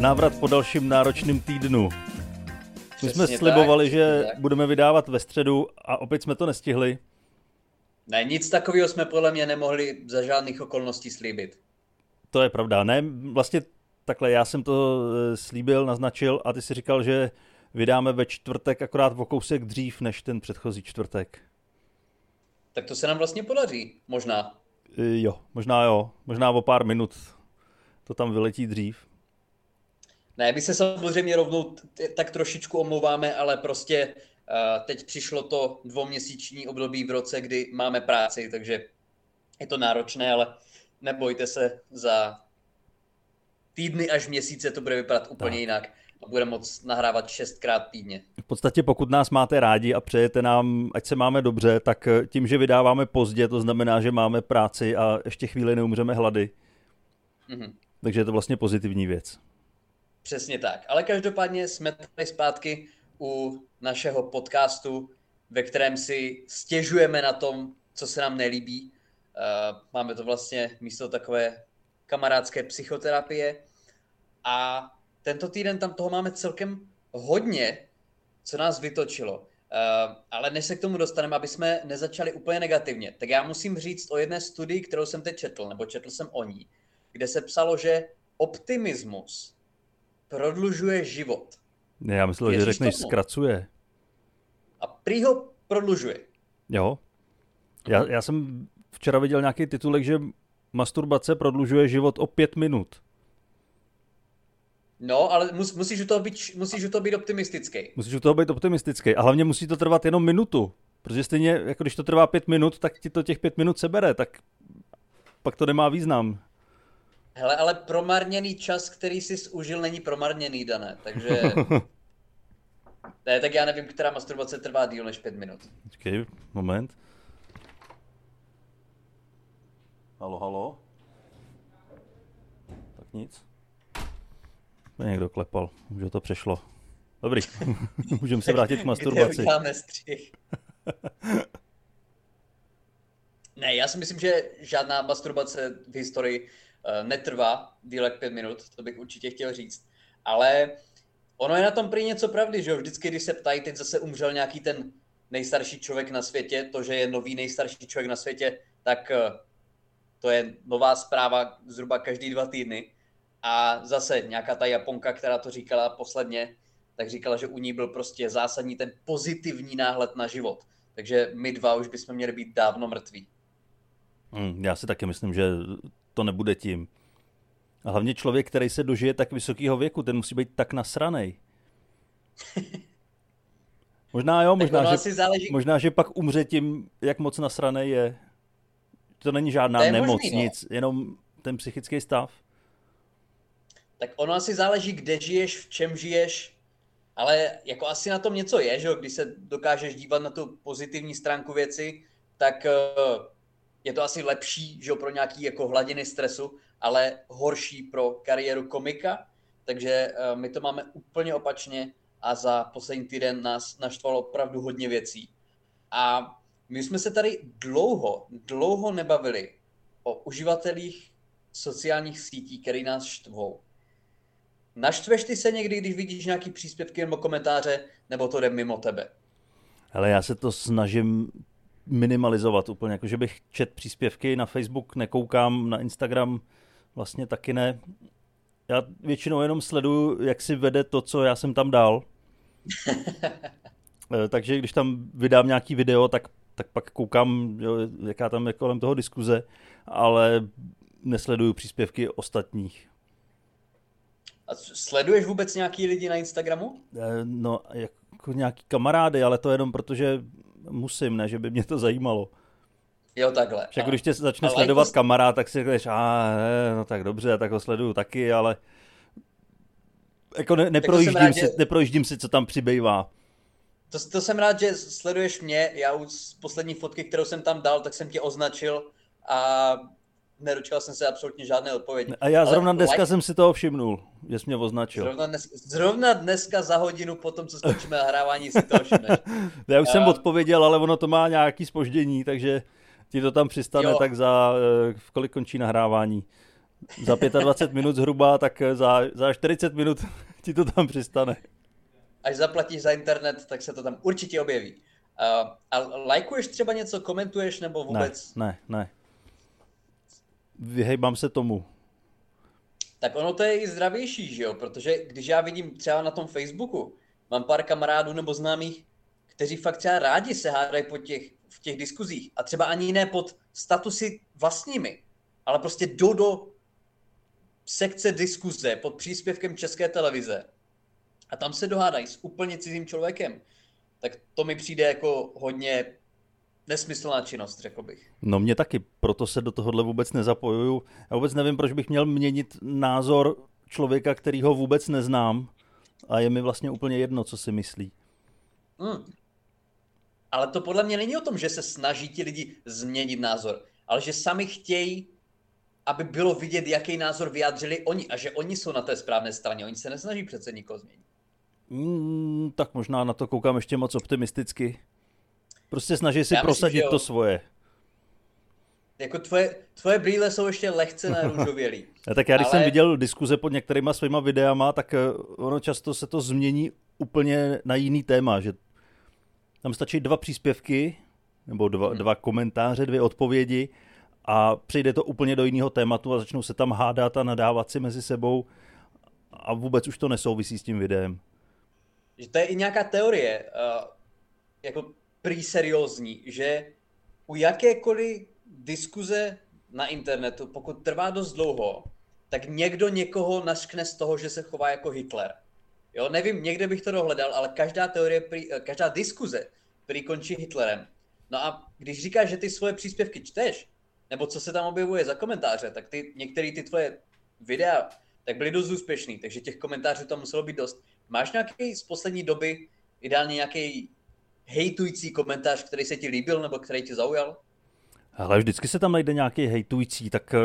návrat po dalším náročným týdnu. My jsme Přesně slibovali, tak, že přesně tak. budeme vydávat ve středu a opět jsme to nestihli. Ne, nic takového jsme podle mě nemohli za žádných okolností slíbit. To je pravda. Ne, vlastně takhle, já jsem to eh, slíbil, naznačil a ty si říkal, že vydáme ve čtvrtek akorát o kousek dřív než ten předchozí čtvrtek. Tak to se nám vlastně podaří, možná. Eh, Jo, možná jo, možná o pár minut to tam vyletí dřív. Ne, my se samozřejmě rovnou t- tak trošičku omlouváme, ale prostě uh, teď přišlo to dvouměsíční období v roce, kdy máme práci, takže je to náročné, ale nebojte se, za týdny až měsíce to bude vypadat úplně Tak. jinak a bude moc nahrávat šestkrát týdně. V podstatě pokud nás máte rádi a přejete nám, ať se máme dobře, tak eh, tím, že vydáváme pozdě, to znamená, že máme práci a ještě chvíli neumřeme hlady. Mhm. Takže je to vlastně pozitivní věc. Přesně tak. Ale každopádně jsme tady zpátky u našeho podcastu, ve kterém si stěžujeme na tom, co se nám nelíbí. Uh, máme to vlastně místo takové kamarádské psychoterapie. A tento týden tam toho máme celkem hodně, co nás vytočilo. Uh, ale než se k tomu dostaneme, aby jsme nezačali úplně negativně, tak já musím říct o jedné studii, kterou jsem teď četl, nebo četl jsem o ní, kde se psalo, že optimismus prodlužuje život. Ne, Já myslel, že Věříš řekneš tomu? zkracuje. A prý ho prodlužuje. Jo. Já, já jsem včera viděl nějaký titulek, že masturbace prodlužuje život o pět minut. No, ale mus, musíš, u toho být, musíš u toho být optimistický. Musíš u toho být optimistický. A hlavně musí to trvat jenom minutu. Protože stejně, jako když to trvá pět minut, tak ti to těch pět minut sebere, tak pak to nemá význam. Hele, ale promarněný čas, který jsi užil, není promarněný, Dané, takže... ne, tak já nevím, která masturbace trvá díl než pět minut. Počkej, moment. Halo, halo. Tak nic. To někdo klepal, už to přešlo. Dobrý, můžeme se vrátit k Kde masturbaci. uděláme střih? ne, já si myslím, že žádná masturbace v historii netrvá díl pět minut, to bych určitě chtěl říct. Ale ono je na tom prý něco pravdy, že jo? Vždycky, když se ptají, teď zase umřel nějaký ten nejstarší člověk na světě, to, že je nový nejstarší člověk na světě, tak uh, to je nová zpráva zhruba každý dva týdny. A zase nějaká ta Japonka, která to říkala posledně, tak říkala, že u ní byl prostě zásadní ten pozitivní náhled na život. Takže my dva už bychom měli být dávno mrtví. Hmm, já si taky myslím, že to nebude tím. A hlavně člověk, který se dožije tak vysokého věku, ten musí být tak nasranej. Možná jo, možná, že, záleží, možná, že pak umře tím, jak moc nasranej je. To není žádná To je nemoc, možný, no. nic, jenom ten psychický stav. tak ono asi záleží, kde žiješ, v čem žiješ, ale jako asi na tom něco je, že jo? když se dokážeš dívat na tu pozitivní stránku věci, tak eh, je to asi lepší, že pro nějaký jako hladiny stresu, ale horší pro kariéru komika, takže eh, my to máme úplně opačně a za poslední týden nás naštvalo opravdu hodně věcí. A my jsme se tady dlouho, dlouho nebavili o uživatelích sociálních sítí, který nás štvou. Naštveš ty se někdy, když vidíš nějaký příspěvky nebo komentáře, nebo to jde mimo tebe? Ale já se to snažím minimalizovat úplně, jako že bych čet příspěvky na Facebook, nekoukám, na Instagram vlastně taky ne. Já většinou jenom sleduju, jak si vede to, co já jsem tam dal. Eh, Takže když tam vydám nějaký video, tak, tak pak koukám, jo, jaká tam je kolem toho diskuze, ale nesleduju příspěvky ostatních. A sleduješ vůbec nějaký lidi na Instagramu? Eh, No, jako nějaký kamarády, ale to jenom proto, že musím, ne, že by mě to zajímalo. Jo, takhle. Však A- když tě začne ale sledovat jako- kamarád, tak si řekneš, a no tak dobře, tak ho sleduju taky, ale jako ne, neprojíždím, rád, si, že- neprojíždím si, co tam přibývá. To, to jsem rád, že sleduješ mě. Já už z poslední fotky, kterou jsem tam dal, tak jsem tě označil a nedočkal jsem se absolutně žádné odpovědi. A já Ale zrovna dneska like- jsem si toho všimnul, že jsi mě označil. Zrovna, dnes, zrovna dneska za hodinu po tom, co skončíme nahrávání, si to všimneš. Já už jsem Já- odpověděl, ale ono to má nějaký spoždění, takže ti to tam přistane Jo. tak za, eh, v kolik končí nahrávání. za 25 minut zhruba, tak za, za 40 minut ti to tam přistane. Až zaplatíš za internet, tak se to tam určitě objeví. Uh, a lajkuješ třeba něco, komentuješ nebo vůbec? Ne, ne, ne. Vyhejbám se tomu. Tak ono to je i zdravější, že jo? Protože když já vidím třeba na tom Facebooku, mám pár kamarádů nebo známých, kteří fakt třeba rádi se hádají po těch, v těch diskuzích a třeba ani ne pod statusy vlastními, ale prostě jdou do sekce diskuze pod příspěvkem České televize a tam se dohádají s úplně cizím člověkem, tak to mi přijde jako hodně nesmyslná činnost, řekl bych. No mě taky, proto se do tohohle vůbec nezapojuju. Já vůbec nevím, proč bych měl měnit názor člověka, který ho vůbec neznám a je mi vlastně úplně jedno, co si myslí. Hmm. Ale to podle mě není o tom, že se snaží ti lidi změnit názor, ale že sami chtějí, aby bylo vidět, jaký názor vyjádřili oni a že oni jsou na té správné straně. Oni se nesnaží přece nikoho změnit. Mm, tak možná na to koukám ještě moc optimisticky. Prostě snaží si Já prosadit myslím, to svoje. Jako tvoje, tvoje brýle jsou ještě lehce narůžovělý. tak já když ale... jsem viděl diskuze pod některýma svýma videama, tak eh, ono často se to změní úplně na jiný téma, že tam stačí dva příspěvky, nebo dva, hmm. dva komentáře, dvě odpovědi a přijde to úplně do jiného tématu a začnou se tam hádat a nadávat si mezi sebou a vůbec už to nesouvisí s tím videem. Že to je i nějaká teorie, uh, jako prý seriózní, že u jakékoliv diskuze na internetu, pokud trvá dost dlouho, tak někdo někoho naskne z toho, že se chová jako Hitler. Jo, nevím, někde bych to dohledal, ale každá teorie, prý, eh, každá diskuze prý končí Hitlerem. No a když říkáš, že ty svoje příspěvky čteš, nebo co se tam objevuje za komentáře, tak ty, některé ty tvoje videa tak byly dost úspěšný, takže těch komentářů tam muselo být dost. Máš nějaký z poslední doby, ideálně nějaký hejtující komentář, který se ti líbil nebo který tě zaujal? Ale vždycky se tam najde nějaký hejtující, tak eh,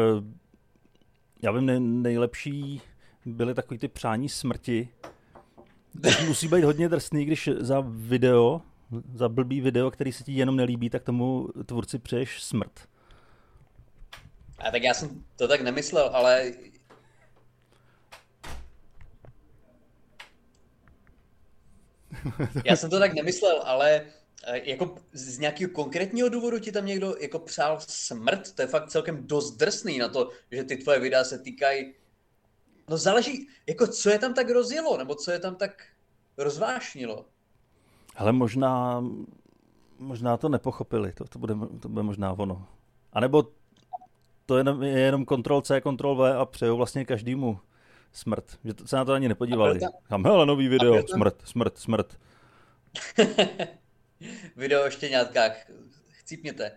já vím, nejlepší byly takový ty přání smrti. Musí být hodně drsný, když za video, za blbý video, který se ti jenom nelíbí, tak tomu tvůrci přeješ smrt. A tak já jsem to tak nemyslel, ale Já jsem to tak nemyslel, ale eh, jako z nějakého konkrétního důvodu ti tam někdo jako přál smrt, to je fakt celkem dost drsný na to, že ty tvoje videa se týkají, no záleží, jako co je tam tak rozjelo, nebo co je tam tak rozvášnilo. Ale možná, možná to nepochopili, to, to, bude, to bude možná ono. A nebo to je, je jenom C, Ctrl V a přejou vlastně každému smrt. Že to, se na to ani nepodívali. Tam, tam hele, nový video, tam... smrt, smrt, smrt. video o štěňátkách, chcípněte.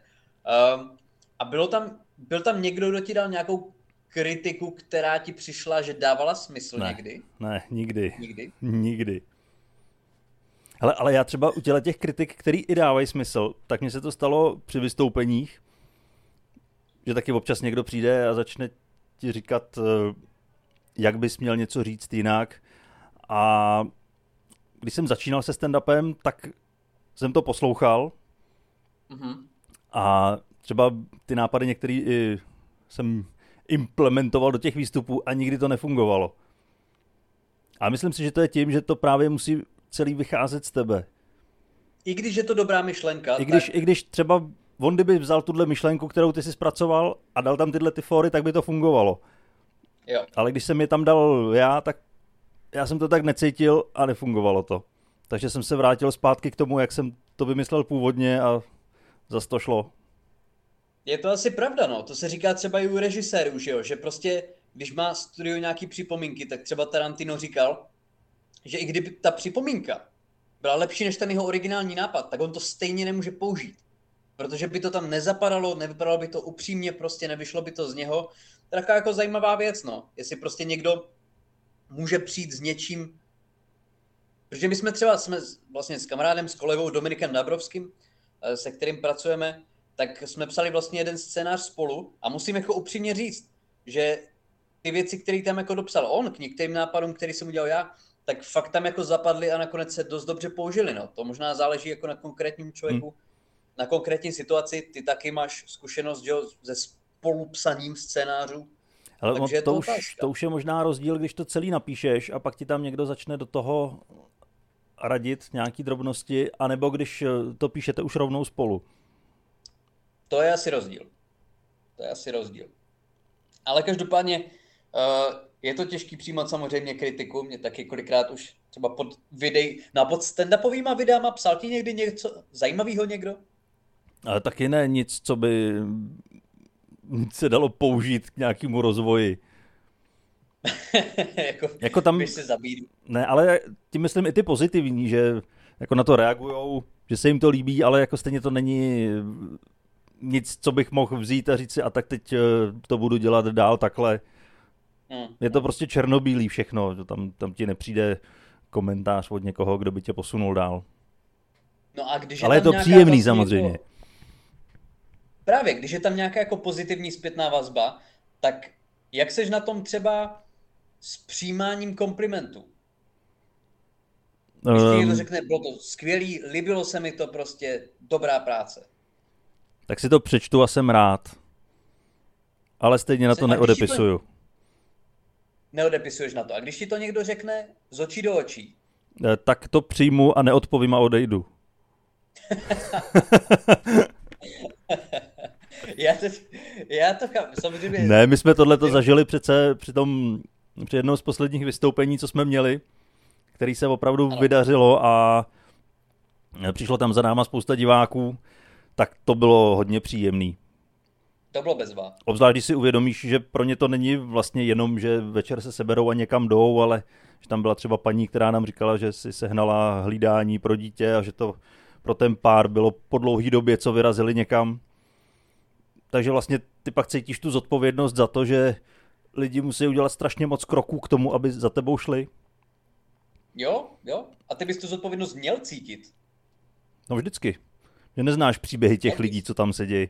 Um, a bylo tam, byl tam někdo, kdo ti dal nějakou kritiku, která ti přišla, že dávala smysl ne, někdy? Ne, nikdy. Nikdy? Nikdy. Ale, ale já třeba u těch kritik, který i dávají smysl, tak mně se to stalo při vystoupeních, že taky občas někdo přijde a začne ti říkat, eh, jak bys měl něco říct jinak. A když jsem začínal se stand-upem, tak jsem to poslouchal mm-hmm. a třeba ty nápady některý jsem implementoval do těch výstupů a nikdy to nefungovalo. A myslím si, že to je tím, že to právě musí celý vycházet z tebe. I když je to dobrá myšlenka. I když, tak... i když třeba on kdyby vzal tuhle myšlenku, kterou ty si zpracoval a dal tam tyhle ty fóry, tak by to fungovalo. Jo. Ale když jsem je tam dal já, tak já jsem to tak necítil a nefungovalo to. Takže jsem se vrátil zpátky k tomu, jak jsem to vymyslel původně a zase to šlo. Je to asi pravda, no. To se říká třeba i u režisérů, že jo? Že prostě, když má studio nějaký připomínky, tak třeba Tarantino říkal, že i kdyby ta připomínka byla lepší než ten jeho originální nápad, tak on to stejně nemůže použít. Protože by to tam nezapadalo, nevypadalo by to upřímně, prostě nevyšlo by to z něho taková jako zajímavá věc, no. Jestli prostě někdo může přijít s něčím, protože my jsme třeba jsme vlastně s kamarádem, s kolegou Dominikem Dabrovským, eh, se kterým pracujeme, tak jsme psali vlastně jeden scénář spolu a musím jako upřímně říct, že ty věci, které tam jako dopsal on k některým nápadům, který jsem udělal já, tak fakt tam jako zapadly a nakonec se dost dobře použili. No. To možná záleží jako na konkrétním člověku, hmm. na konkrétní situaci. Ty taky máš zkušenost že, ze spolupsaním scénářů. Ale Takže to, to, už, to už je možná rozdíl, když to celý napíšeš a pak ti tam někdo začne do toho radit nějaký drobnosti, anebo když eh, to píšete už rovnou spolu. To je asi rozdíl. To je asi rozdíl. Ale každopádně uh, je to těžký přijímat samozřejmě kritiku. Mě taky kolikrát už třeba pod videj, no a pod stand-upovýma videama psal ti někdy něco zajímavého někdo? Ale taky ne nic, co by se dalo použít k nějakému rozvoji. jako, jako tam, se zabít. Ne, ale tím myslím i ty pozitivní, že jako na to reagujou, že se jim to líbí, ale jako stejně to není nic, co bych mohl vzít a říct si a tak teď eh, to budu dělat dál takhle. Hmm. Je to prostě černobílý všechno, tam, tam ti nepřijde komentář od někoho, kdo by tě posunul dál. No a když Ale je, je to příjemný samozřejmě. Jako... Právě, když je tam nějaká jako pozitivní zpětná vazba, tak jak seš na tom třeba s přijímáním komplimentů? Když um, někdo řekne, bylo to skvělý, líbilo se mi to prostě, dobrá práce. Tak si to přečtu a jsem rád. Ale stejně na to neodepisuju. To... Neodepisuješ na to. A když ti to někdo řekne z očí do očí? Eh, tak to přijmu a neodpovím a odejdu. já, to, já to samozřejmě... Ne, my jsme tohle to zažili přece při tom, při jednou z posledních vystoupení, co jsme měli, který se opravdu ano. vydařilo a přišlo tam za náma spousta diváků, tak to bylo hodně příjemný. To bylo bezva. Obzvlášť, když si uvědomíš, že pro ně to není vlastně jenom, že večer se seberou a někam jdou, ale že tam byla třeba paní, která nám říkala, že si sehnala hlídání pro dítě a že to pro ten pár bylo po dlouhý době, co vyrazili někam. Takže vlastně ty pak cítíš tu zodpovědnost za to, že lidi musí udělat strašně moc kroků k tomu, aby za tebou šli. Jo, jo. A ty bys tu zodpovědnost měl cítit. No vždycky. Že neznáš příběhy těch lidí, co tam se dějí.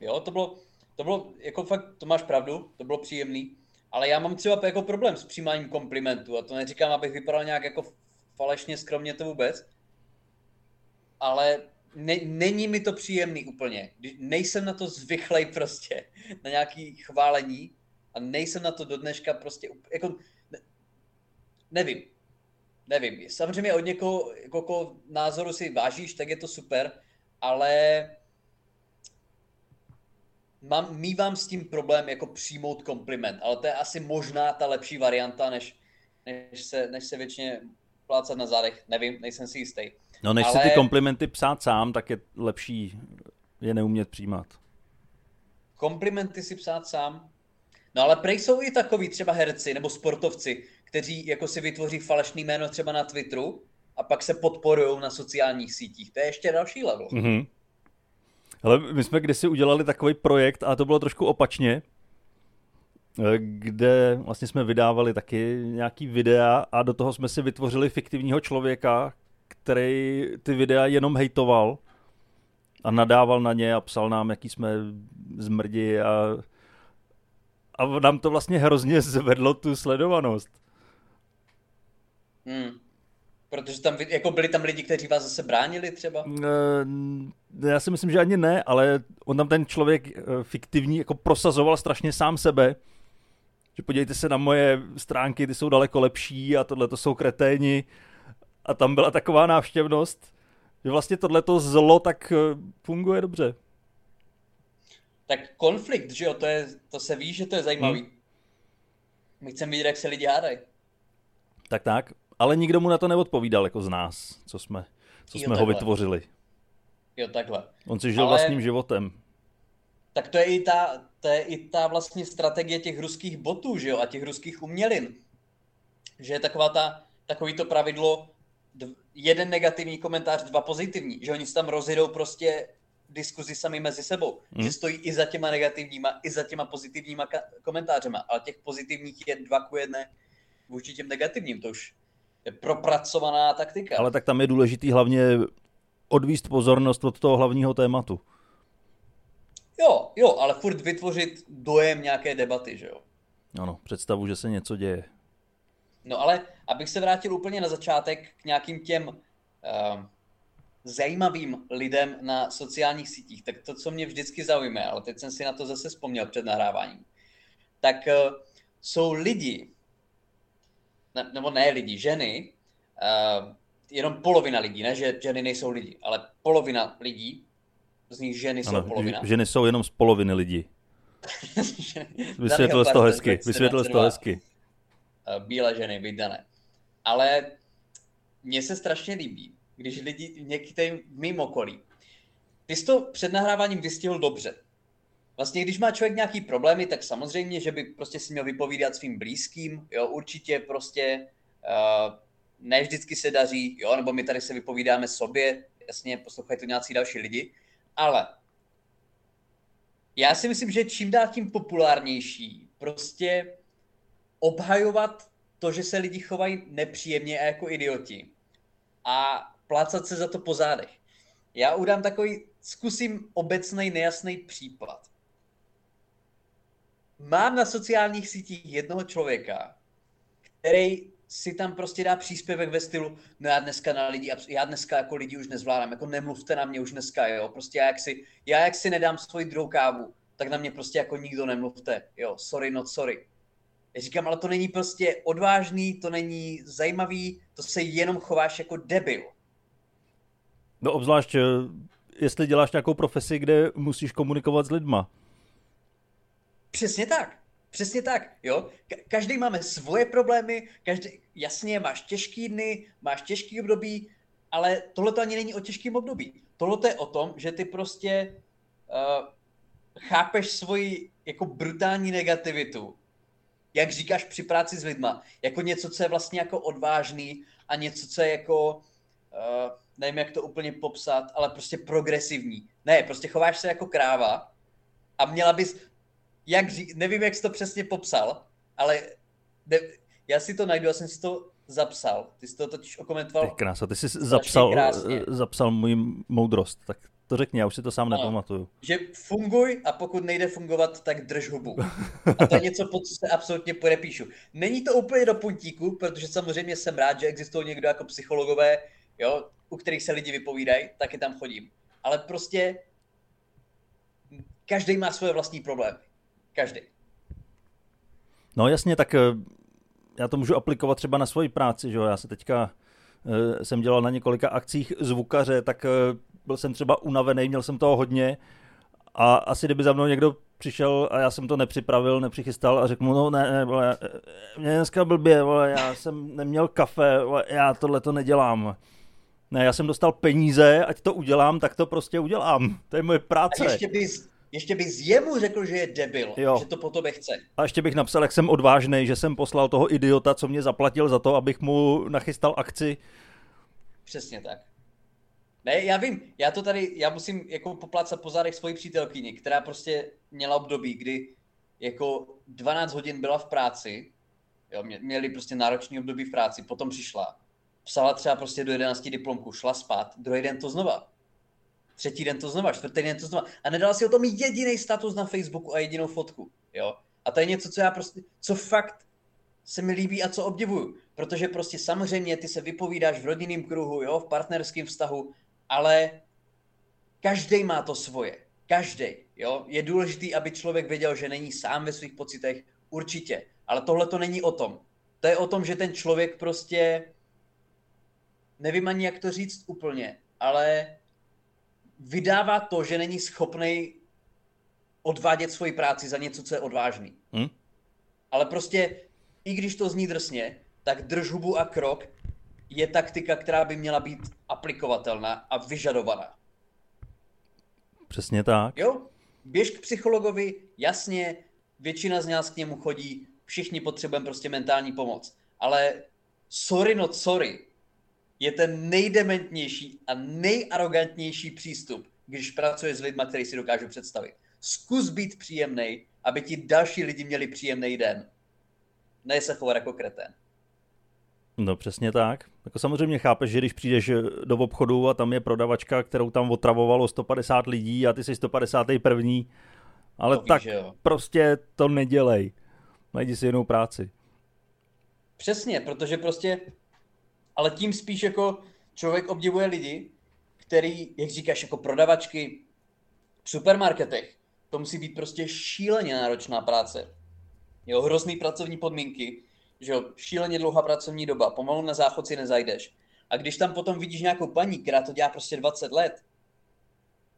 Jo, to bylo, to bylo, jako fakt, to máš pravdu, to bylo příjemný, ale já mám třeba jako problém s přijímáním komplimentů a to neříkám, abych vypadal nějak jako falešně skromně to vůbec, ale ne, není mi to příjemný úplně. Nejsem na to zvyklý prostě, na nějaký chválení a nejsem na to do dneška prostě, jako, ne, nevím, nevím. Samozřejmě od někoho, jako názoru si vážíš, tak je to super, ale mám, mývám s tím problém jako přijmout kompliment, ale to je asi možná ta lepší varianta, než, než, se, než se většině plácat na zádech. Nevím, nejsem si jistý. No než ale... si ty komplimenty psát sám, tak je lepší je neumět přijímat. Komplimenty si psát sám? No ale prej jsou i takový třeba herci nebo sportovci, kteří jako si vytvoří falešný jméno třeba na Twitteru a pak se podporují na sociálních sítích. To je ještě další level. Mm-hmm. Ale my jsme kdysi udělali takový projekt a to bylo trošku opačně, kde vlastně jsme vydávali taky nějaký videa a do toho jsme si vytvořili fiktivního člověka, který ty videa jenom hejtoval a nadával na ně a psal nám, jaký jsme zmrdi a, a nám to vlastně hrozně zvedlo tu sledovanost. Hmm. Protože tam, jako byli tam lidi, kteří vás zase bránili třeba? Já si myslím, že ani ne, ale on tam ten člověk eh, fiktivní jako prosazoval strašně sám sebe. Že podívejte se na moje stránky, ty jsou daleko lepší a tohle to jsou kreténi. A tam byla taková návštěvnost, že vlastně tohleto zlo tak eh, funguje dobře. Tak konflikt, že jo, to, je, to se ví, že to je zajímavý. Hmm. My chceme vidět, jak se lidi hádají. Tak tak ale nikdo mu na to neodpovídal jako z nás, co jsme, co jsme jo, ho vytvořili. Jo, takhle. On si žil ale... vlastním životem. Tak to je i ta, to je i ta vlastně strategie těch ruských botů, že jo, a těch ruských umělin. Že je taková ta, takový to pravidlo, jeden negativní komentář, dva pozitivní, že oni se tam rozjedou prostě diskuzi sami mezi sebou, hmm. že stojí i za těma negativníma, i za těma pozitivníma komentářema, ale těch pozitivních je dva ku jedné vůči těm negativním, to už propracovaná taktika. Ale tak tam je důležitý hlavně odvíst pozornost od toho hlavního tématu. Jo, jo, ale furt vytvořit dojem nějaké debaty, že jo? Ano, představu, že se něco děje. No ale abych se vrátil úplně na začátek k nějakým těm uh, zajímavým lidem na sociálních sítích, tak to, co mě vždycky zaujme, ale teď jsem si na to zase vzpomněl před nahráváním, tak uh, jsou lidi, ne, nebo ne lidi, ženy, uh, jenom polovina lidí, ne, že ženy nejsou lidi, ale polovina lidí, z nich ženy ano, jsou polovina. Ženy jsou jenom z poloviny lidí. Vysvětlil jsi to hezky, vysvětlil jsi to hezky. Bílé ženy, vydané. Ale mně se strašně líbí, když lidi některým v mým okolí, ty jsi to před nahráváním vystihl dobře. Vlastně, když má člověk nějaký problémy, tak samozřejmě, že by prostě si měl vypovídat svým blízkým, jo, určitě prostě uh, ne vždycky se daří, jo, nebo my tady se vypovídáme sobě, jasně, poslouchají to nějací další lidi, ale já si myslím, že čím dál tím populárnější prostě obhajovat to, že se lidi chovají nepříjemně a jako idioti a plácat se za to po zádech. Já udám takový, zkusím obecný nejasný případ. Mám na sociálních sítích jednoho člověka, který si tam prostě dá příspěvek ve stylu, no já dneska na lidi, já dneska jako lidi už nezvládám, jako nemluvte na mě už dneska, jo, prostě já jak si, já jak si nedám svoji druhou kávu, tak na mě prostě jako nikdo nemluvte, jo, sorry, not sorry. Já říkám, ale to není prostě odvážný, to není zajímavý, to se jenom chováš jako debil. No obzvlášť, eh, jestli děláš nějakou profesi, kde musíš komunikovat s lidma. Přesně tak. Přesně tak, jo. Ka- každý máme svoje problémy, každý, jasně, máš těžký dny, máš těžký období, ale tohle to ani není o těžkém období. Tohle je o tom, že ty prostě uh, chápeš svoji jako brutální negativitu, jak říkáš při práci s lidma, jako něco, co je vlastně jako odvážný a něco, co je jako, uh, nevím, jak to úplně popsat, ale prostě progresivní. Ne, prostě chováš se jako kráva a měla bys, jak ří, nevím, jak jsi to přesně popsal, ale ne, já si to najdu, já jsem si to zapsal. Ty jsi to totiž okomentoval. Ty krása, ty jsi zapsal, krásně. zapsal můj moudrost, tak to řekni, já už si to sám ano, nepamatuju. Že funguj a pokud nejde fungovat, tak drž hubu. A to je něco, pod co se absolutně podepíšu. Není to úplně do puntíku, protože samozřejmě jsem rád, že existují někdo jako psychologové, jo, u kterých se lidi vypovídají, taky tam chodím. Ale prostě každý má svoje vlastní problémy. Každý. No jasně, tak eh, já to můžu aplikovat třeba na svoji práci, že jo? Já se teďka eh, jsem dělal na několika akcích zvukaře, tak eh, byl jsem třeba unavený, měl jsem toho hodně a asi kdyby za mnou někdo přišel a já jsem to nepřipravil, nepřichystal a řekl mu, no ne, ne, vole, mě dneska blbě, vole, já jsem neměl kafe, vole, já tohle to nedělám. Ne, já jsem dostal peníze, ať to udělám, tak to prostě udělám. To je moje práce. A ještě bys, ještě bys jemu řekl, že je debil, jo. že to po tobě chce. A ještě bych napsal, jak jsem odvážný, že jsem poslal toho idiota, co mě zaplatil za to, abych mu nachystal akci. Přesně tak. Ne, já vím, já to tady, já musím jako poplácat po zádech svoji přítelkyni, která prostě měla období, kdy jako 12 hodin byla v práci, jo, měli prostě náročný období v práci, potom přišla, psala třeba prostě do 11 diplomku, šla spát, druhý den to znova. Třetí den to znova, čtvrtý den to znova. A nedala si o tom jediný status na Facebooku a jedinou fotku. Jo? A to je něco, co já prostě, co fakt se mi líbí a co obdivuju. Protože prostě samozřejmě ty se vypovídáš v rodinném kruhu, jo, v partnerském vztahu, ale každý má to svoje. Každý. Jo? Je důležité, aby člověk věděl, že není sám ve svých pocitech, určitě. Ale tohle to není o tom. To je o tom, že ten člověk prostě, nevím ani jak to říct úplně, ale vydává to, že není schopný odvádět svoji práci za něco, co je odvážný. Hmm? Ale prostě, i když to zní drsně, tak drž hubu a krok je taktika, která by měla být aplikovatelná a vyžadovaná. Přesně tak. Jo? Běž k psychologovi, jasně, většina z nás k němu chodí, všichni potřebujeme prostě mentální pomoc. Ale sorry not sorry je ten nejdementnější a nejarogantnější přístup, když pracuje s lidmi, který si dokážu představit. Zkus být příjemný, aby ti další lidi měli příjemný den. Ne se chovat jako kretén. No přesně tak. Jako samozřejmě chápeš, že když přijdeš do obchodu a tam je prodavačka, kterou tam otravovalo 150 lidí a ty jsi 151. Ale to tak víš, prostě to nedělej. Najdi si jinou práci. Přesně, protože prostě, ale tím spíš jako člověk obdivuje lidi, který, jak říkáš, jako prodavačky v supermarketech, to musí být prostě šíleně náročná práce. Jo, hrozný pracovní podmínky, že jo, šíleně dlouhá pracovní doba, pomalu na záchod si nezajdeš. A když tam potom vidíš nějakou paní, která to dělá prostě 20 let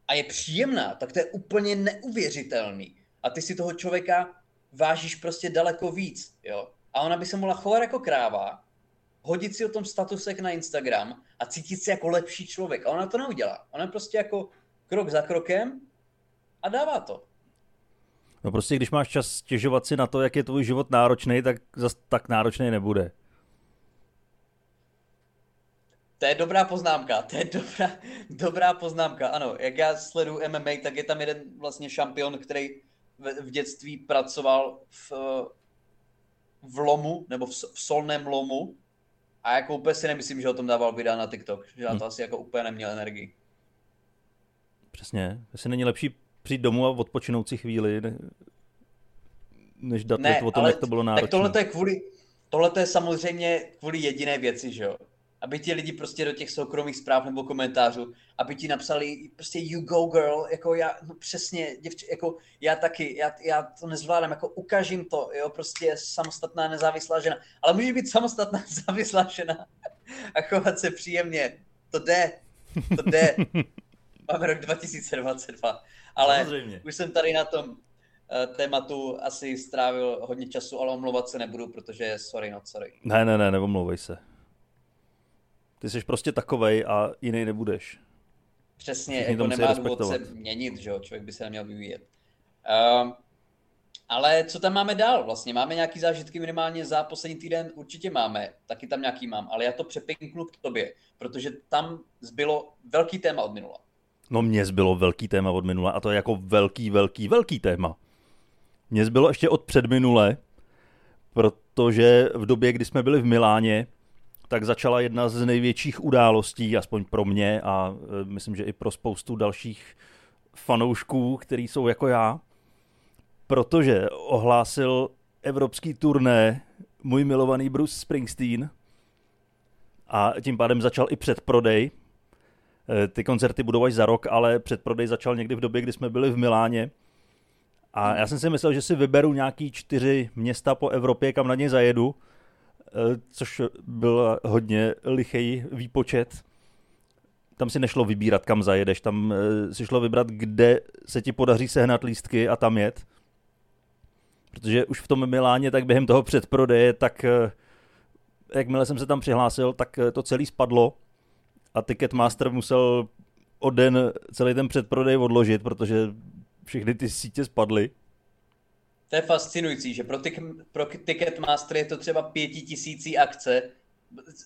a je příjemná, tak to je úplně neuvěřitelný. A ty si toho člověka vážíš prostě daleko víc, jo. A ona by se mohla chovat jako kráva, hodit si o tom statusek na Instagram a cítit se jako lepší člověk. A ona to neudělá. Ona prostě jako krok za krokem a dává to. No prostě, když máš čas stěžovat si na to, jak je tvůj život náročný, tak zas tak náročný nebude. To je dobrá poznámka, to je dobrá, dobrá poznámka, ano. Jak já sleduju MMA, tak je tam jeden vlastně šampion, který v, v dětství pracoval v, v lomu, nebo v, v solném lomu a jako úplně si nemyslím, že o tom dával videa na TikTok, že na to hmm. asi jako úplně neměl energii. Přesně, jestli není lepší přijít domů a odpočinout si chvíli, než dát ne, o tom, jak to bylo náročné. Tak tohle je kvůli, tohle je samozřejmě kvůli jediné věci, že jo aby ti lidi prostě do těch soukromých zpráv nebo komentářů, aby ti napsali prostě you go girl, jako já, no přesně, děvči, jako já taky, já, já to nezvládám, jako ukážím to, jo, prostě samostatná nezávislá žena, ale může být samostatná nezávislá žena a chovat se příjemně, to jde, to jde. Máme rok 2022, ale Samozřejmě. už jsem tady na tom uh, tématu asi strávil hodně času, ale omlouvat se nebudu, protože sorry, not sorry. Ne, ne, ne, neomlouvej se. Ty jsi prostě takovej a jiný nebudeš. Přesně, Všichni jako nemá důvod se měnit, že jo? člověk by se neměl vyvíjet. Uh, ale co tam máme dál vlastně? Máme nějaký zážitky minimálně za poslední týden? Určitě máme, taky tam nějaký mám, ale já to přepinknu k tobě, protože tam zbylo velký téma od minula. No mně zbylo velký téma od minula a to je jako velký, velký, velký téma. Mně zbylo ještě od předminule, protože v době, kdy jsme byli v Miláně, tak začala jedna z největších událostí, aspoň pro mě a e, myslím, že i pro spoustu dalších fanoušků, který jsou jako já, protože ohlásil evropský turné můj milovaný Bruce Springsteen a tím pádem začal i předprodej. E, ty koncerty budou až za rok, ale předprodej začal někdy v době, kdy jsme byli v Miláně. A já jsem si myslel, že si vyberu nějaký čtyři města po Evropě, kam na ně zajedu což byl hodně lichý výpočet. Tam si nešlo vybírat, kam zajedeš, tam eh, si šlo vybrat, kde se ti podaří sehnat lístky a tam jet. Protože už v tom Miláně, tak během toho předprodeje, tak eh, jakmile jsem se tam přihlásil, tak to celý spadlo a Ticketmaster musel o den celý ten předprodej odložit, protože všechny ty sítě spadly. To je fascinující, že pro, tik, pro Ticketmaster je to třeba pětitisící akce,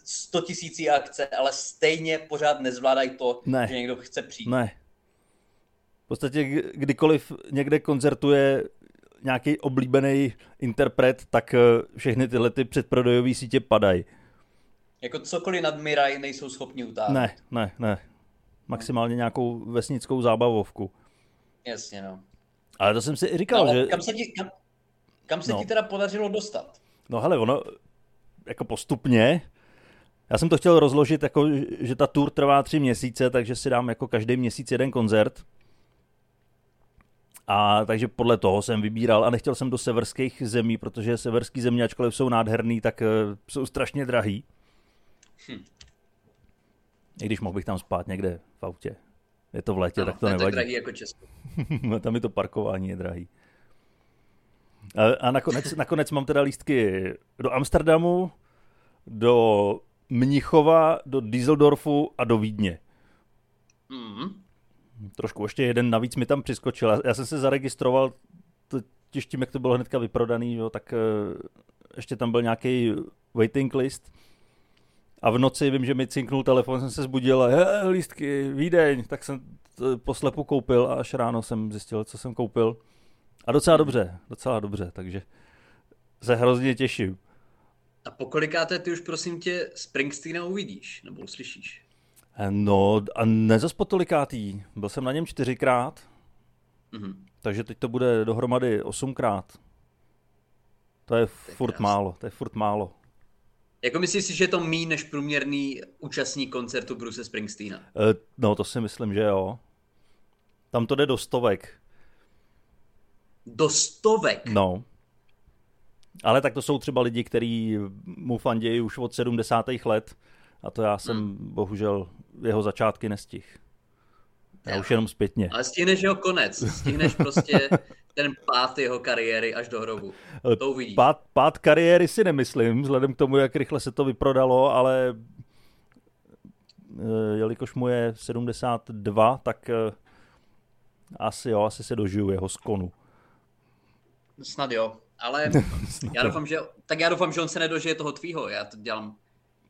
sto tisící akce, ale stejně pořád nezvládají to, ne. že někdo chce přijít. Ne. V podstatě kdykoliv někde koncertuje nějaký oblíbený interpret, tak eh, všechny tyhle ty předprodejové sítě padají. Jako cokoliv nadmírají, nejsou schopni utáhnout. Ne, ne, ne. Maximálně nějakou vesnickou zábavovku. Jasně, no. Ale to jsem si i říkal, no, že... Kam se, ti, kam, kam se no. ti teda podařilo dostat? No hele, ono jako postupně, já jsem to chtěl rozložit, jako, že ta tour trvá tři měsíce, takže si dám jako každý měsíc jeden koncert. A takže podle toho jsem vybíral a nechtěl jsem do severských zemí, protože severský země, ačkoliv jsou nádherný, tak uh, jsou strašně drahý. Hm. I když mohl bych tam spát někde v autě je to v létě, no, tak to nevadí. tak drahý jako Česko. No, tam je to parkování je drahý. A, a nakonec, nakonec mám teda lístky do Amsterdamu, do Mnichova, do Düsseldorfu a do Vídně. Mm. Trošku ještě jeden navíc mi tam přiskočil. Já jsem se zaregistroval, to, tím, jak to bylo hnedka vyprodaný, jo, tak uh, ještě tam byl nějaký waiting list a v noci vím, že mi cinknul telefon, jsem se zbudil a lístky, Vídeň, tak jsem to poslepu koupil a až ráno jsem zjistil, co jsem koupil. A docela dobře, docela dobře, takže se hrozně těším. A po kolikáté ty už prosím tě Springsteena uvidíš, nebo uslyšíš? Eh, no a nezas po tolikátý. Byl jsem na něm čtyřikrát, mm-hmm. takže teď to bude dohromady osmkrát. To je, to je furt krásný. málo, to je furt málo. Jako myslíš si, že je to méně než průměrný účastník koncertu Bruce Springsteena? Uh, no, to si myslím, že jo. Tam to jde do stovek. Do stovek? No. Ale tak to jsou třeba lidi, kteří mu fandějí už od 70. let a to já jsem hmm. bohužel jeho začátky nestih. Já už jenom zpětně. Ale stihneš jeho konec. Stihneš prostě ten pád jeho kariéry až do hrobu. To uvidíš. Pád, pád kariéry si nemyslím, vzhledem k tomu, jak rychle se to vyprodalo, ale eh, jelikož mu je 72, tak eh, asi jo, asi se dožiju jeho skonu. Snad jo, ale já doufám, že, tak já doufám, že on se nedožije toho tvýho, já to dělám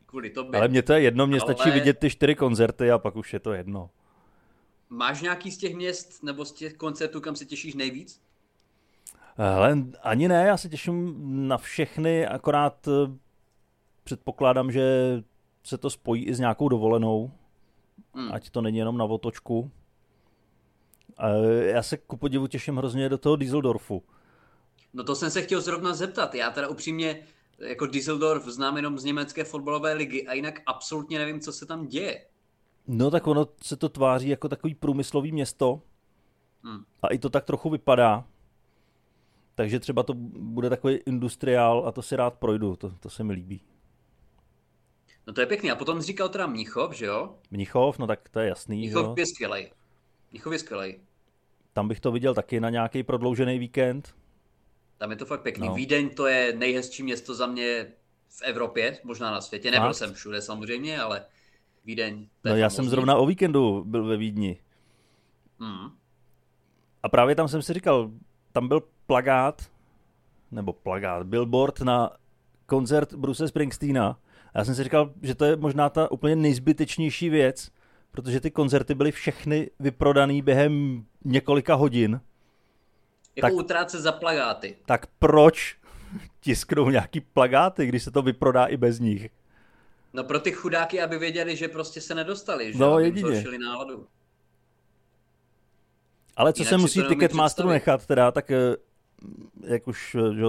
kvůli tobě. Ale mně to je jedno, mě ale... stačí vidět ty čtyři koncerty a pak už je to jedno. Máš nějaký z těch měst nebo z těch koncertů, kam se těšíš nejvíc? Hele, ani ne, já se těším na všechny, akorát eh, předpokládám, že se to spojí i s nějakou dovolenou, hmm. ať to není jenom na otočku. Já se ku podivu těším hrozně do toho Düsseldorfu. No to jsem se chtěl zrovna zeptat. Já teda upřímně jako Düsseldorf znám jenom z německé fotbalové ligy a jinak absolutně nevím, co se tam děje. No tak ono se to tváří jako takový průmyslový město hmm. a i to tak trochu vypadá. Takže třeba to bude takový industriál a to si rád projdu, to, to se mi líbí. No to je pěkný. A potom říkal teda Mnichov, že jo? Mnichov, no tak to je jasný. Mnichov je skvělej. Mnichov je skvělej. Tam bych to viděl taky na nějaký prodloužený víkend. Tam je to fakt pěkný. No. Vídeň to je nejhezčí město za mě v Evropě, možná na světě. Nebyl jsem všude samozřejmě, ale Vídeň. No já jsem zrovna o víkendu byl ve Vídni. Hmm. A právě tam jsem si říkal, tam byl plagát, nebo plagát, billboard na koncert Bruce Springsteena. A já jsem si říkal, že to je možná ta úplně nejzbytečnější věc, protože ty koncerty byly všechny vyprodaný během několika hodin. Jako tak, utrácet za plagáty. Tak proč tisknou nějaký plagáty, když se to vyprodá i bez nich? No pro ty chudáky, aby věděli, že prostě se nedostali, že no, jedině. náladu. Ale co Jinak se musí Ticketmasteru nechat teda, tak eh, jak už eh, že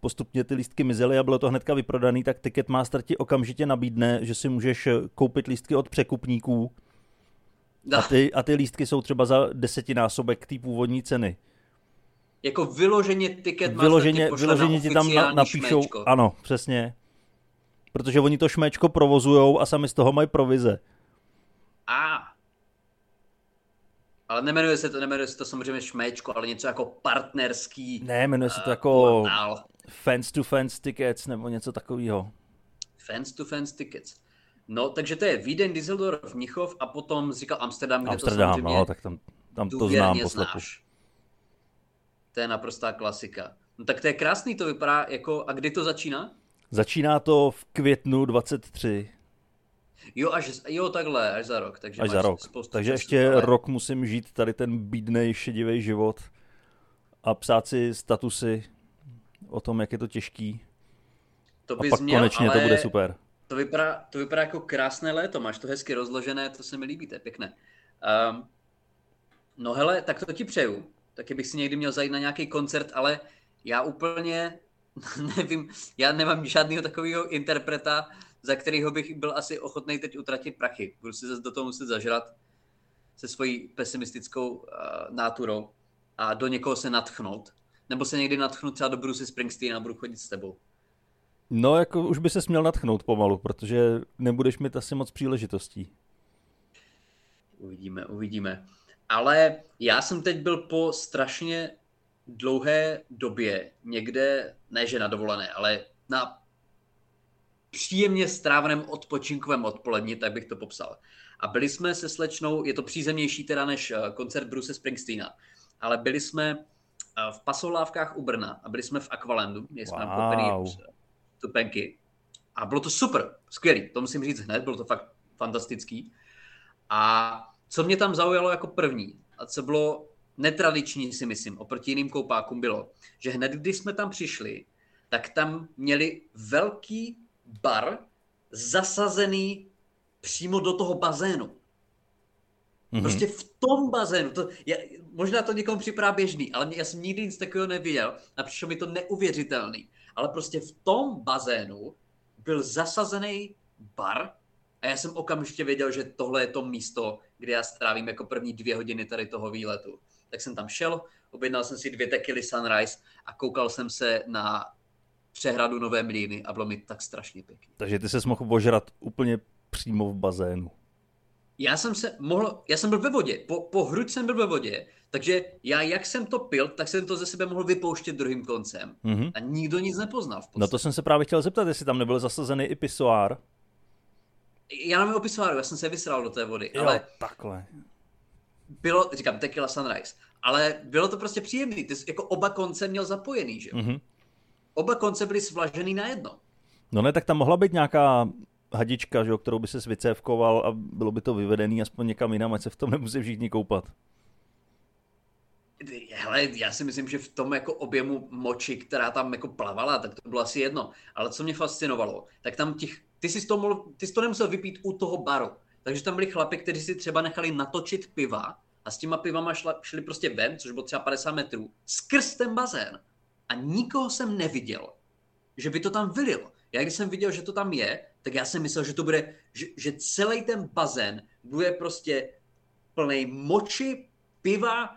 postupně ty lístky mizely a bylo to hnedka vyprodaný, tak Ticketmaster ti okamžitě nabídne, že si můžeš eh, koupit lístky od překupníků a ty, a ty lístky jsou třeba za desetinásobek té původní ceny. Jako vyloženě Ticketmaster vyloženě, ti vyloženě ti tam na, napíšou, ano, přesně. Protože oni to šméčko provozujou a sami z toho mají provize. A. Ale nemenuje se to, nemenuje se to samozřejmě šméčko, ale něco jako partnerský. Ne, jmenuje se to eh, jako uh, fans to fans tickets nebo něco takového. Fans to fans tickets. No, takže to je Vídeň, Düsseldorf, Mnichov a potom říkal Amsterdam, kde Amsterdam, to samozřejmě no, tak tam, tam to znám poslepu. To je naprostá klasika. No tak to je krásný, to vypadá jako, a kdy to začíná? Začíná to v květnu 23. Jo, až, jo, takhle, až za rok. Takže až za rok. Takže ještě ale... rok musím žít tady ten bídnej, šedivý život a psát si statusy o tom, jak je to těžký. To bys a pak měl, konečně to bude super. To vypadá, to vypadá jako krásné léto, máš to hezky rozložené, to se mi líbí, to je pěkné. Um, no hele, tak to ti přeju. Taky bych si někdy měl zajít na nějaký koncert, ale já úplně nevím, já nemám žádného takového interpreta, za kterého bych byl asi ochotný teď utratit prachy. Budu si zase do toho muset zažrat se svojí pesimistickou uh, náturou a do někoho se natchnout. Nebo se někdy natchnout třeba do Bruce Springsteen a budu chodit s tebou. No, jako už by se směl natchnout pomalu, protože nebudeš mít asi moc příležitostí. Uvidíme, uvidíme. Ale já jsem teď byl po strašně dlouhé době někde, ne že na dovolené, ale na příjemně stráveném odpočinkovém odpoledni, tak bych to popsal. A byli jsme se slečnou, je to přízemnější teda než eh, koncert Bruce Springsteena, ale byli jsme eh, v Pasoulávkách u Brna a byli jsme v Aqualandu, měli jsme wow. tam stupenky. A bylo to super, skvělý, to musím říct hned, bylo to fakt fantastický. A co mě tam zaujalo jako první, a co bylo netradiční si myslím, oproti jiným koupákům bylo, že hned když jsme tam přišli, tak tam měli velký bar zasazený přímo do toho bazénu. Mm-hmm. Prostě v tom bazénu. To, já, možná to někomu připadá běžný, ale já jsem nikdy nic takového neviděl a přišlo mi to neuvěřitelný. Ale prostě v tom bazénu byl zasazený bar a já jsem okamžitě věděl, že tohle je to místo, kde já strávím jako první dvě hodiny tady toho výletu tak jsem tam šel, objednal jsem si dvě tequily Sunrise a koukal jsem se na přehradu Nové Mlýny a bylo mi tak strašně pěkně. Takže ty se mohl ožrat úplně přímo v bazénu. Já jsem se mohl, já jsem byl ve vodě, po, po hruď jsem byl ve vodě, takže já jak jsem to pil, tak jsem to ze sebe mohl vypouštět druhým koncem mm-hmm. a nikdo nic nepoznal. no to jsem se právě chtěl zeptat, jestli tam nebyl zasazený i pisoár. Já nevím o pisoáru, já jsem se vysral do té vody, jo, ale... takhle. Bylo, říkám, tequila sunrise, ale bylo to prostě příjemné, ty jsi, jako oba konce měl zapojený, že mm-hmm. Oba konce byly svlažený na jedno. No ne, tak tam mohla být nějaká hadička, že, kterou by se vycévkoval a bylo by to vyvedený aspoň někam jinam, ať se v tom nemusí všichni koupat. Hele, já si myslím, že v tom jako objemu moči, která tam jako plavala, tak to bylo asi jedno. Ale co mě fascinovalo, tak tam těch, ty jsi to, mohl, ty jsi to nemusel vypít u toho baru. Takže tam byli chlapi, kteří si třeba nechali natočit piva a s těma pivama šla, šli prostě ven, což bylo třeba 50 metrů, skrz ten bazén. A nikoho jsem neviděl, že by to tam vylil. Já když jsem viděl, že to tam je, tak já jsem myslel, že to bude, že, že celý ten bazén bude prostě plný moči, piva,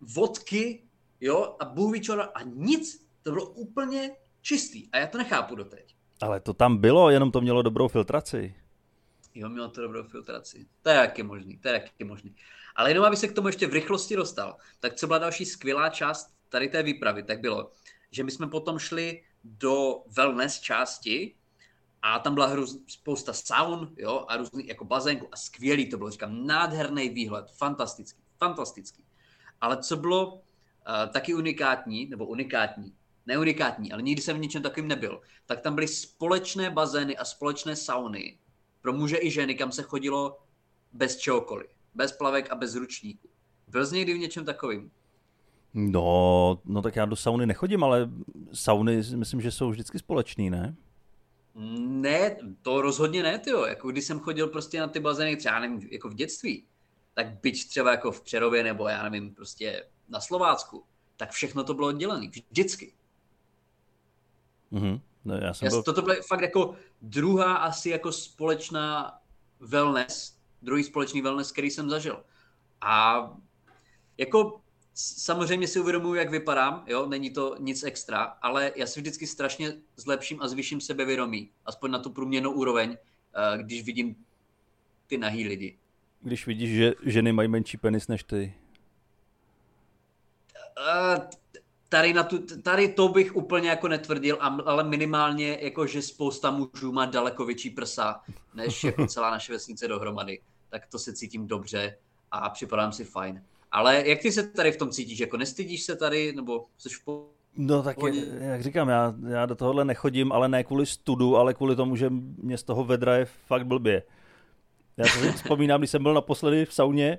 vodky, jo, a bůh a nic. To bylo úplně čistý a já to nechápu doteď. Ale to tam bylo, jenom to mělo dobrou filtraci. Jo, mělo to dobrou filtraci. To je jak je možný, to je jak je možný. Ale jenom aby se k tomu ještě v rychlosti dostal, tak co byla další skvělá část tady té výpravy, tak bylo, že my jsme potom šli do wellness části a tam byla hru, spousta saun jo, a různý jako bazénku a skvělý to bylo, říkám, nádherný výhled, fantastický, fantastický. Ale co bylo uh, taky unikátní, nebo unikátní, ne unikátní, ale nikdy jsem v ničem takovým nebyl, tak tam byly společné bazény a společné sauny pro muže i ženy, kam se chodilo bez čehokoliv. Bez plavek a bez ručníků. Byl jsi někdy v něčem takovým? No, no tak já do sauny nechodím, ale sauny myslím, že jsou vždycky společný, ne? Ne, to rozhodně ne, tyjo. Jako když jsem chodil prostě na ty bazény, třeba nevím, jako v dětství, tak byť třeba jako v Přerově nebo já nevím, prostě na Slovácku, tak všechno to bylo oddělené, vždycky. Mm-hmm. No, já jsem já, byl... Toto bylo fakt jako druhá asi jako společná wellness, druhý společný wellness, který jsem zažil. A jako samozřejmě si uvědomuji, jak vypadám, jo, není to nic extra, ale já si vždycky strašně zlepším a zvyším sebevědomí, aspoň na tu průměrnou úroveň, eh, když vidím ty nahý lidi. Když vidíš, že ženy mají menší penis než ty? Eh, tady, na tu, tady to bych úplně jako netvrdil, ale minimálně jako, že spousta mužů má daleko větší prsa, než jako celá naše vesnice dohromady. Tak to se cítím dobře a připadám si fajn. Ale jak ty se tady v tom cítíš? Jako nestydíš se tady, nebo jsi v No tak je, jak říkám, já, já do tohohle nechodím, ale ne kvůli studu, ale kvůli tomu, že mě z toho vedra je fakt blbě. Já si vzpomínám, když jsem byl naposledy v sauně,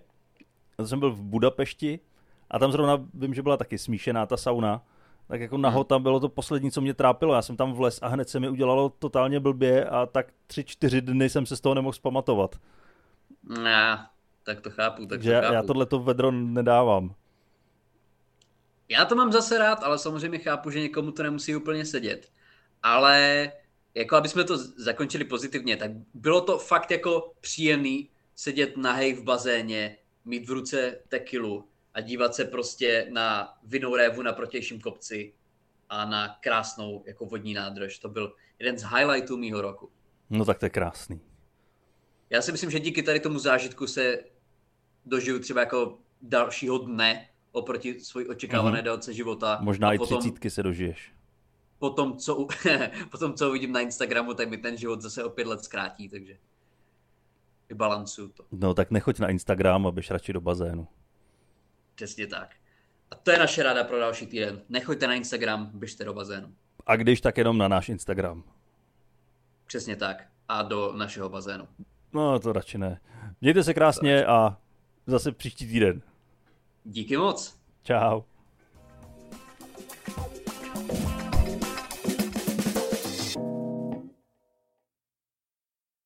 to jsem byl v Budapešti a tam zrovna vím, že byla taky smíšená ta sauna, tak jako naho tam bylo to poslední, co mě trápilo. Já jsem tam vles a hned se mi udělalo totálně blbě a tak tři, čtyři dny jsem se z toho nemohl zpamatovat. Ne, tak to chápu. Tak Takže to chápu. já tohle to vedro nedávám. Já to mám zase rád, ale samozřejmě chápu, že někomu to nemusí úplně sedět. Ale jako aby jsme to zakončili pozitivně, tak bylo to fakt jako příjemný sedět nahej v bazéně, mít v ruce tekilu a dívat se prostě na vinou révu na protějším kopci a na krásnou jako vodní nádrž. To byl jeden z highlightů mýho roku. No tak to je krásný. Já si myslím, že díky tady tomu zážitku se dožiju třeba jako dalšího dne oproti svoji očekávané mm-hmm. délce života. Možná a i potom, třicítky se dožiješ. Potom co, potom, co uvidím na Instagramu, tak mi ten život zase o pět let zkrátí, takže vybalancuju to. No tak nechoď na Instagram a běž radši do bazénu. Přesně tak. A to je naše rada pro další týden. Nechoďte na Instagram, běžte do bazénu. A když tak jenom na náš Instagram. Přesně tak. A do našeho bazénu. No to radši ne. Mějte se krásně a zase příští týden. Díky moc. Čau.